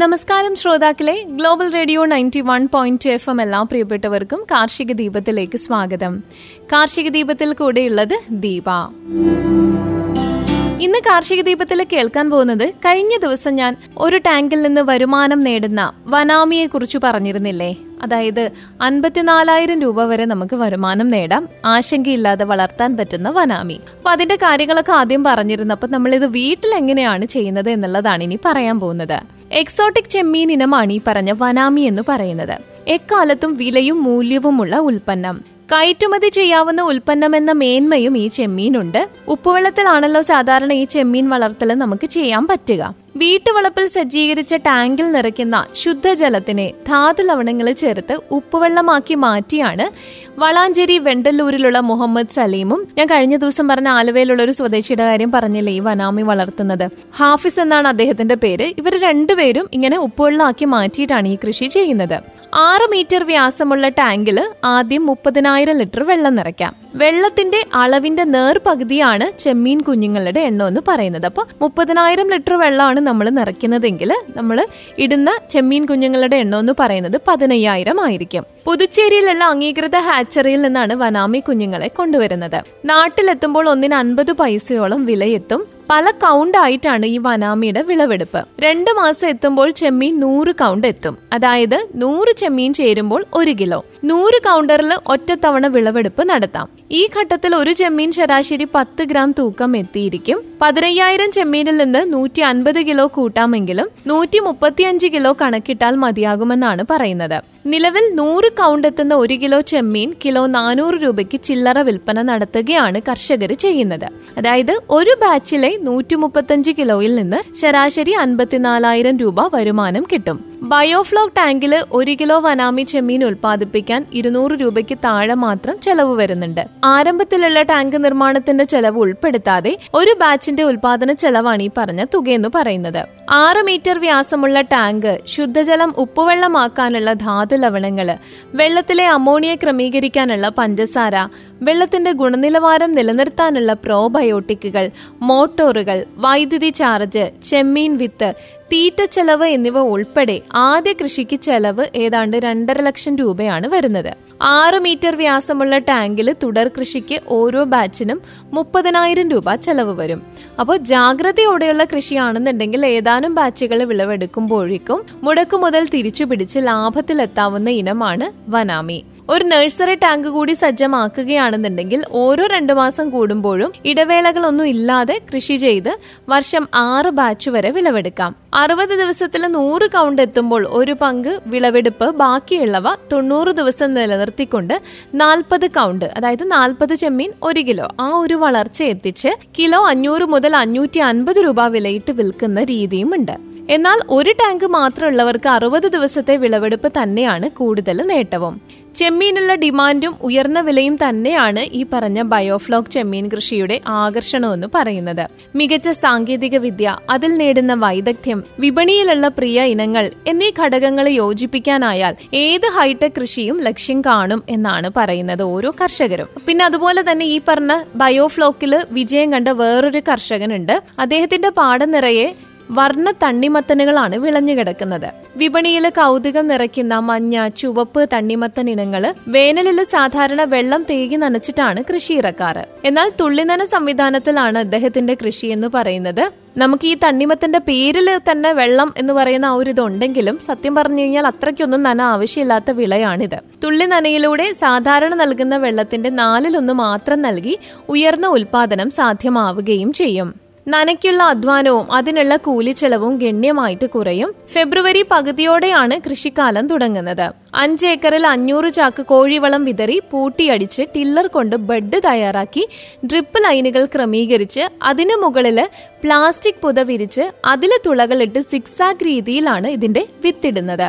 നമസ്കാരം ശ്രോതാക്കളെ. Global Radio ninety one point F M എല്ലാ പ്രിയപ്പെട്ടവർക്കും കാർഷിക ദീപത്തിലേക്ക് സ്വാഗതം. കാർഷിക ദീപത്തിൽ കൂടെയുള്ളത് ദീപ. ഇന്ന് കാർഷിക ദീപത്തിൽ കേൾക്കാൻ പോകുന്നത് കഴിഞ്ഞ ദിവസം ഞാൻ ഒരു ടാങ്കിൽ നിന്ന് വരുമാനം നേടുന്ന വനാമിയെ കുറിച്ച് പറഞ്ഞിരുന്നില്ലേ? അതായത് അൻപത്തിനാലായിരം രൂപ വരെ നമുക്ക് വരുമാനം നേടാം. ആശങ്കയില്ലാതെ വളർത്താൻ പറ്റുന്ന വനാമി. അപ്പൊ അതിന്റെ കാര്യങ്ങളൊക്കെ ആദ്യം പറഞ്ഞിരുന്നു. അപ്പൊ നമ്മൾ ഇത് വീട്ടിൽ എങ്ങനെയാണ് ചെയ്യുന്നത് എന്നുള്ളതാണ് ഇനി പറയാൻ പോകുന്നത്. എക്സോട്ടിക് ചെമ്മീൻ ഇനമാണ് ഈ പറഞ്ഞ വനാമി എന്ന് പറയുന്നത്. എക്കാലത്തും വിലയും മൂല്യവുമുള്ള ഉൽപ്പന്നം. കയറ്റുമതി ചെയ്യാവുന്ന ഉൽപ്പന്നമെന്ന മേന്മയും ഈ ചെമ്മീനുണ്ട്. ഉപ്പുവെള്ളത്തിലാണല്ലോ സാധാരണ ഈ ചെമ്മീൻ വളർത്തൽ നമുക്ക് ചെയ്യാൻ പറ്റുക. വീട്ടുവളപ്പിൽ സജ്ജീകരിച്ച ടാങ്കിൽ നിറയ്ക്കുന്ന ശുദ്ധജലത്തിനെ ധാതു ലവണങ്ങൾ ചേർത്ത് ഉപ്പുവെള്ളമാക്കി മാറ്റിയാണ് വളാഞ്ചേരി വെണ്ടല്ലൂരിലുള്ള മുഹമ്മദ് സലീമും. ഞാൻ കഴിഞ്ഞ ദിവസം പറഞ്ഞ ആലുവയിലുള്ള ഒരു സ്വദേശിയുടെ കാര്യം പറഞ്ഞില്ലേ ഈ വനാമി വളർത്തുന്നത്. ഹാഫിസ് എന്നാണ് അദ്ദേഹത്തിന്റെ പേര്. ഇവർ രണ്ടുപേരും ഇങ്ങനെ ഉപ്പുവെള്ളമാക്കി മാറ്റിയിട്ടാണ് ഈ കൃഷി ചെയ്യുന്നത്. ആറ് മീറ്റർ വ്യാസമുള്ള ടാങ്കിൽ ആദ്യം മുപ്പതിനായിരം ലിറ്റർ വെള്ളം നിറയ്ക്കാം. വെള്ളത്തിന്റെ അളവിന്റെ നേർപകുതിയാണ് ചെമ്മീൻ കുഞ്ഞുങ്ങളുടെ എണ്ണം എന്ന് പറയുന്നത്. അപ്പോൾ മുപ്പതിനായിരം ലിറ്റർ വെള്ളമാണ് നമ്മൾ നിറയ്ക്കുന്നതെങ്കിൽ നമ്മൾ ഇടുന്ന ചെമ്മീൻ കുഞ്ഞുങ്ങളുടെ എണ്ണം എന്ന് പറയുന്നത് പതിനയ്യായിരം ആയിരിക്കും. പുതുച്ചേരിയിലുള്ള അംഗീകൃത ഹാച്ചറിയിൽ നിന്നാണ് വനാമി കുഞ്ഞുങ്ങളെ കൊണ്ടുവരുന്നത്. നാട്ടിലെത്തുമ്പോൾ ഒന്നിന് അൻപത് പൈസയോളം വിലയെത്തും പല കൗണ്ട് ആയിട്ടാണ് ഈ വനാമിയുടെ വിളവെടുപ്പ്. രണ്ട് മാസം എത്തുമ്പോൾ ചെമ്മീൻ നൂറ് കൗണ്ട് എത്തും. അതായത് നൂറ് ചെമ്മീൻ ചേരുമ്പോൾ ഒരു കിലോ. നൂറ് കൗണ്ടറിൽ ഒറ്റത്തവണ വിളവെടുപ്പ് നടത്താം. ഈ ഘട്ടത്തിൽ ഒരു ചെമ്മീൻ ശരാശരി പത്ത് ഗ്രാം തൂക്കം എത്തിയിരിക്കും. പതിനയ്യായിരം ചെമ്മീനിൽ നിന്ന് നൂറ്റി അൻപത് കിലോ കൂട്ടാമെങ്കിലും നൂറ്റി മുപ്പത്തിയഞ്ച് കിലോ കണക്കിട്ടാൽ മതിയാകുമെന്നാണ് പറയുന്നത്. നിലവിൽ നൂറ് കൗണ്ട് എത്തുന്ന ഒരു കിലോ ചെമ്മീൻ കിലോ നാനൂറ് രൂപയ്ക്ക് ചില്ലറ വിൽപ്പന നടത്തുകയാണ് കർഷകർ ചെയ്യുന്നത്. അതായത് ഒരു ബാച്ചിലെ നൂറ്റി മുപ്പത്തഞ്ച് കിലോയിൽ നിന്ന് ശരാശരി അൻപത്തിനാലായിരം രൂപ വരുമാനം കിട്ടും. ബയോഫ്ലോക് ടാങ്കിൽ ഒരു കിലോ വനാമി ചെമ്മീൻ ഉൽപ്പാദിപ്പിക്കാൻ ഇരുന്നൂറ് രൂപയ്ക്ക് താഴെ മാത്രം ചെലവ് വരുന്നുണ്ട്. ആരംഭത്തിലുള്ള ടാങ്ക് നിർമ്മാണത്തിന്റെ ചെലവ് ഉൾപ്പെടുത്താതെ ഒരു ബാച്ചിന്റെ ഉൽപാദന ചെലവാണ് ഈ പറഞ്ഞ തുകയെന്ന് പറയുന്നത്. ആറ് മീറ്റർ വ്യാസമുള്ള ടാങ്ക് ശുദ്ധജലം ഉപ്പുവെള്ളമാക്കാനുള്ള ധാതു ലവണങ്ങൾ വെള്ളത്തിലെ അമോണിയ ക്രമീകരിക്കാനുള്ള പഞ്ചസാര വെള്ളത്തിന്റെ ഗുണനിലവാരം നിലനിർത്താനുള്ള പ്രോബയോട്ടിക്കുകൾ മോട്ടോറുകൾ വൈദ്യുതി ചാർജ് ചെമ്മീൻ വിത്ത് തീറ്റ ചെലവ് എന്നിവ ഉൾപ്പെടെ ആദ്യ കൃഷിക്ക് ചെലവ് ഏതാണ്ട് രണ്ടര ലക്ഷം രൂപയാണ് വരുന്നത്. ആറ് മീറ്റർ വ്യാസമുള്ള ടാങ്കിൽ തുടർ കൃഷിക്ക് ഓരോ ബാച്ചിനും മുപ്പതിനായിരം രൂപ ചെലവ് വരും. അപ്പോൾ ജാഗ്രതയോടെയുള്ള കൃഷിയാണെന്നുണ്ടെങ്കിൽ ഏതാനും ബാച്ചുകൾ വിളവെടുക്കുമ്പോഴേക്കും മുടക്കു മുതൽ തിരിച്ചു പിടിച്ച് ലാഭത്തിലെത്താവുന്ന ഇനമാണ് വനാമി. ഒരു നഴ്സറി ടാങ്ക് കൂടി സജ്ജമാക്കുകയാണെന്നുണ്ടെങ്കിൽ ഓരോ രണ്ടു മാസം കൂടുമ്പോഴും ഇടവേളകളൊന്നും ഇല്ലാതെ കൃഷി ചെയ്ത് വർഷം ആറ് ബാച്ച് വരെ വിളവെടുക്കാം. അറുപത് ദിവസത്തിൽ നൂറ് കൗണ്ട് എത്തുമ്പോൾ ഒരു പങ്ക് വിളവെടുപ്പ് ബാക്കിയുള്ളവ തൊണ്ണൂറ് ദിവസം നിലനിർത്തിക്കൊണ്ട് നാൽപ്പത് കൗണ്ട് അതായത് നാൽപ്പത് ചെമ്മീൻ ഒരു കിലോ ആ ഒരു വളർച്ച എത്തിച്ച് കിലോ അഞ്ഞൂറ് മുതൽ അഞ്ഞൂറ്റി അൻപത് രൂപ വിലയിട്ട് വിൽക്കുന്ന രീതിയും ഉണ്ട് എന്നാൽ ഒരു ടാങ്ക് മാത്രമുള്ളവർക്ക് അറുപത് ദിവസത്തെ വിളവെടുപ്പ് തന്നെയാണ് കൂടുതൽ നേട്ടവും. ചെമ്മീനുള്ള ഡിമാൻഡും ഉയർന്ന വിലയും തന്നെയാണ് ഈ പറഞ്ഞ ബയോഫ്ലോക്ക് ചെമ്മീൻ കൃഷിയുടെ ആകർഷണമെന്ന് പറയുന്നത്. മികച്ച സാങ്കേതിക വിദ്യ അതിൽ നേടുന്ന വൈദഗ്ധ്യം വിപണിയിലുള്ള പ്രിയ ഇനങ്ങൾ എന്നീ ഘടകങ്ങളെ യോജിപ്പിക്കാനായാൽ ഏത് ഹൈടെക് കൃഷിയും ലക്ഷ്യം കാണും എന്നാണ് പറയുന്നത് ഓരോ കർഷകരും. പിന്നെ അതുപോലെ തന്നെ ഈ പറഞ്ഞ ബയോഫ്ലോക്കിൽ വിജയം കണ്ട വേറൊരു കർഷകനുണ്ട്. അദ്ദേഹത്തിന്റെ പാടം നിറയെ വർണ തണ്ണിമത്തനുകളാണ് വിളഞ്ഞുകിടക്കുന്നത് വിപണിയിൽ കൗതുകം നിറയ്ക്കുന്ന മഞ്ഞ ചുവപ്പ് തണ്ണിമത്തൻ ഇനങ്ങൾ വേനലിൽ സാധാരണ വെള്ളം തേകി നനച്ചിട്ടാണ് കൃഷി ഇറക്കാറ് എന്നാൽ തുള്ളിനന സംവിധാനത്തിലാണ് അദ്ദേഹത്തിന്റെ കൃഷി എന്ന് പറയുന്നത്. നമുക്ക് ഈ തണ്ണിമത്തന്റെ പേരിൽ തന്നെ വെള്ളം എന്ന് പറയുന്ന ആ ഒരു ഇതുണ്ടെങ്കിലും സത്യം പറഞ്ഞു കഴിഞ്ഞാൽ അത്രയ്ക്കൊന്നും നന ആവശ്യമില്ലാത്ത വിളയാണിത്. തുള്ളി നനയിലൂടെ സാധാരണ നൽകുന്ന വെള്ളത്തിന്റെ നാലിലൊന്ന് മാത്രം നൽകി ഉയർന്ന ഉൽപാദനം സാധ്യമാവുകയും ചെയ്യും. നനയ്ക്കുള്ള അധ്വാനവും അതിനുള്ള കൂലി കൂലിച്ചെലവും ഗണ്യമായിട്ട് കുറയും. ഫെബ്രുവരി പകുതിയോടെയാണ് കൃഷിക്കാലം തുടങ്ങുന്നത്. അഞ്ച് ഏക്കറിൽ അഞ്ഞൂറ് ചാക്ക് കോഴിവളം വിതറി പൂട്ടിയടിച്ച് ടില്ലർ കൊണ്ട് ബെഡ് തയ്യാറാക്കി ഡ്രിപ്പ് ലൈനുകൾ ക്രമീകരിച്ച് അതിനു മുകളിൽ പ്ലാസ്റ്റിക് പുത വിരിച്ച് അതിലെ തുളകളിട്ട് സിക്സാഗ് രീതിയിലാണ് ഇതിന്റെ വിത്തിടുന്നത്.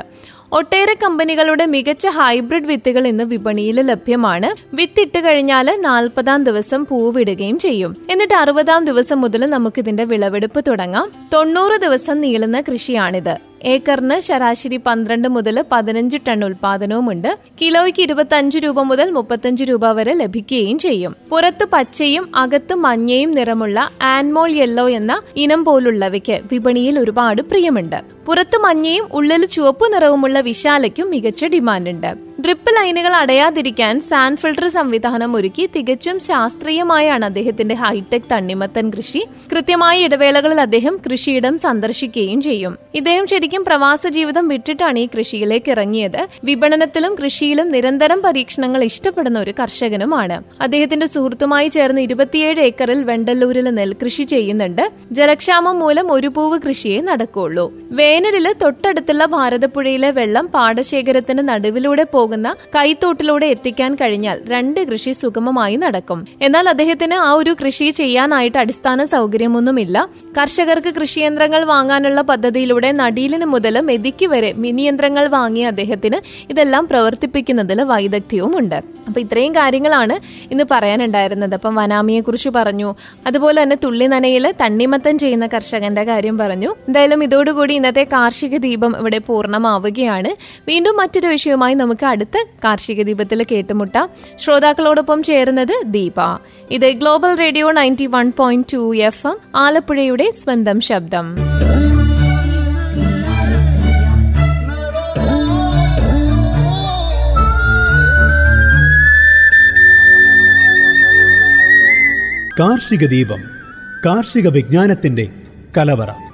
ഒട്ടേറെ കമ്പനികളുടെ മികച്ച ഹൈബ്രിഡ് വിത്തുകൾ ഇന്ന് വിപണിയിൽ ലഭ്യമാണ്. വിത്തിട്ട് കഴിഞ്ഞാൽ നാൽപ്പതാം ദിവസം പൂവിടുകയും ചെയ്യും. എന്നിട്ട് അറുപതാം ദിവസം മുതൽ നമുക്ക് ഇതിന്റെ വിളവെടുപ്പ് തുടങ്ങാം. തൊണ്ണൂറ് ദിവസം നീളുന്ന കൃഷിയാണിത്. ഏക്കറിന് ശരാശരി പന്ത്രണ്ട് മുതൽ പതിനഞ്ച് ടൺ ഉൽപാദനവുമുണ്ട്. കിലോയ്ക്ക് ഇരുപത്തി അഞ്ച് രൂപ മുതൽ മുപ്പത്തഞ്ച് രൂപ വരെ ലഭിക്കുകയും ചെയ്യും. പുറത്ത് പച്ചയും അകത്ത് മഞ്ഞയും നിറമുള്ള ആൻമോൾ യെല്ലോ എന്ന ഇനം പോലുള്ളവയ്ക്ക് വിപണിയിൽ ഒരുപാട് പ്രിയമുണ്ട്. പുറത്ത് മഞ്ഞയും ഉള്ളിൽ ചുവപ്പ് നിറവുമുള്ള വിശാലയ്ക്കും മികച്ച ഡിമാൻഡുണ്ട്. ഡ്രിപ്പ് ലൈനുകൾ അടയാതിരിക്കാൻ സാൻഡ് ഫിൽട്ടർ സംവിധാനം ഒരുക്കി തികച്ചും ശാസ്ത്രീയമായാണ് അദ്ദേഹത്തിന്റെ ഹൈടെക് തണ്ണിമത്തൻ കൃഷി. കൃത്യമായ ഇടവേളകളിൽ അദ്ദേഹം കൃഷിയിടം സന്ദർശിക്കുകയും ചെയ്യും. ഇദ്ദേഹം ശരിക്കും പ്രവാസ ജീവിതം വിട്ടിട്ടാണ് ഈ കൃഷിയിലേക്ക് ഇറങ്ങിയത്. വിപണനത്തിലും കൃഷിയിലും നിരന്തരം പരീക്ഷണങ്ങൾ ഇഷ്ടപ്പെടുന്ന ഒരു കർഷകനുമാണ്. അദ്ദേഹത്തിന്റെ സുഹൃത്തുമായി ചേർന്ന് ഇരുപത്തിയേഴ് ഏക്കറിൽ വെണ്ടല്ലൂരിൽ നെൽകൃഷി ചെയ്യുന്നുണ്ട്. ജലക്ഷാമം മൂലം ഒരു പൂവ് കൃഷിയെ നടക്കുള്ളൂ. വേനലിൽ തൊട്ടടുത്തുള്ള ഭാരതപ്പുഴയിലെ വെള്ളം പാടശേഖരത്തിന് നടുവിലൂടെ പോകുന്ന കൈത്തോട്ടിലൂടെ എത്തിക്കാൻ കഴിഞ്ഞാൽ രണ്ട് കൃഷി സുഗമമായി നടക്കും. എന്നാൽ അദ്ദേഹത്തിന് ആ ഒരു കൃഷി ചെയ്യാനായിട്ട് അടിസ്ഥാന സൗകര്യമൊന്നുമില്ല. കർഷകർക്ക് കൃഷിയന്ത്രങ്ങൾ വാങ്ങാനുള്ള പദ്ധതിയിലൂടെ നടീലിന് മുതൽ മെതിക്ക് വരെ മിനി യന്ത്രങ്ങൾ വാങ്ങിയ അദ്ദേഹത്തിന് ഇതെല്ലാം പ്രവർത്തിപ്പിക്കുന്നതിൽ വൈദഗ്ധ്യവും ഉണ്ട് അപ്പൊ ഇത്രയും കാര്യങ്ങളാണ് ഇന്ന് പറയാനുണ്ടായിരുന്നത്. അപ്പം വനാമിയെ കുറിച്ച് പറഞ്ഞു. അതുപോലെ തന്നെ തുള്ളി നനയിൽ തണ്ണിമത്തൻ ചെയ്യുന്ന കർഷകന്റെ കാര്യം പറഞ്ഞു. എന്തായാലും ഇതോടുകൂടി ഇന്നത്തെ കാർഷിക ദീപം ഇവിടെ പൂർണമാവുകയാണ്. വീണ്ടും മറ്റൊരു വിഷയവുമായി നമുക്ക് അടുത്ത കാർഷിക ദീപത്തിൽ കേട്ടുമുട്ടാം. ശ്രോതാക്കളോടൊപ്പം ചേരുന്നത് ദീപ. ഇത് Global Radio ninety one point two F M ആലപ്പുഴയുടെ സ്വന്തം ശബ്ദം. കാർഷിക ദീപം കാർഷിക വിജ്ഞാനത്തിന്റെ കലവറ.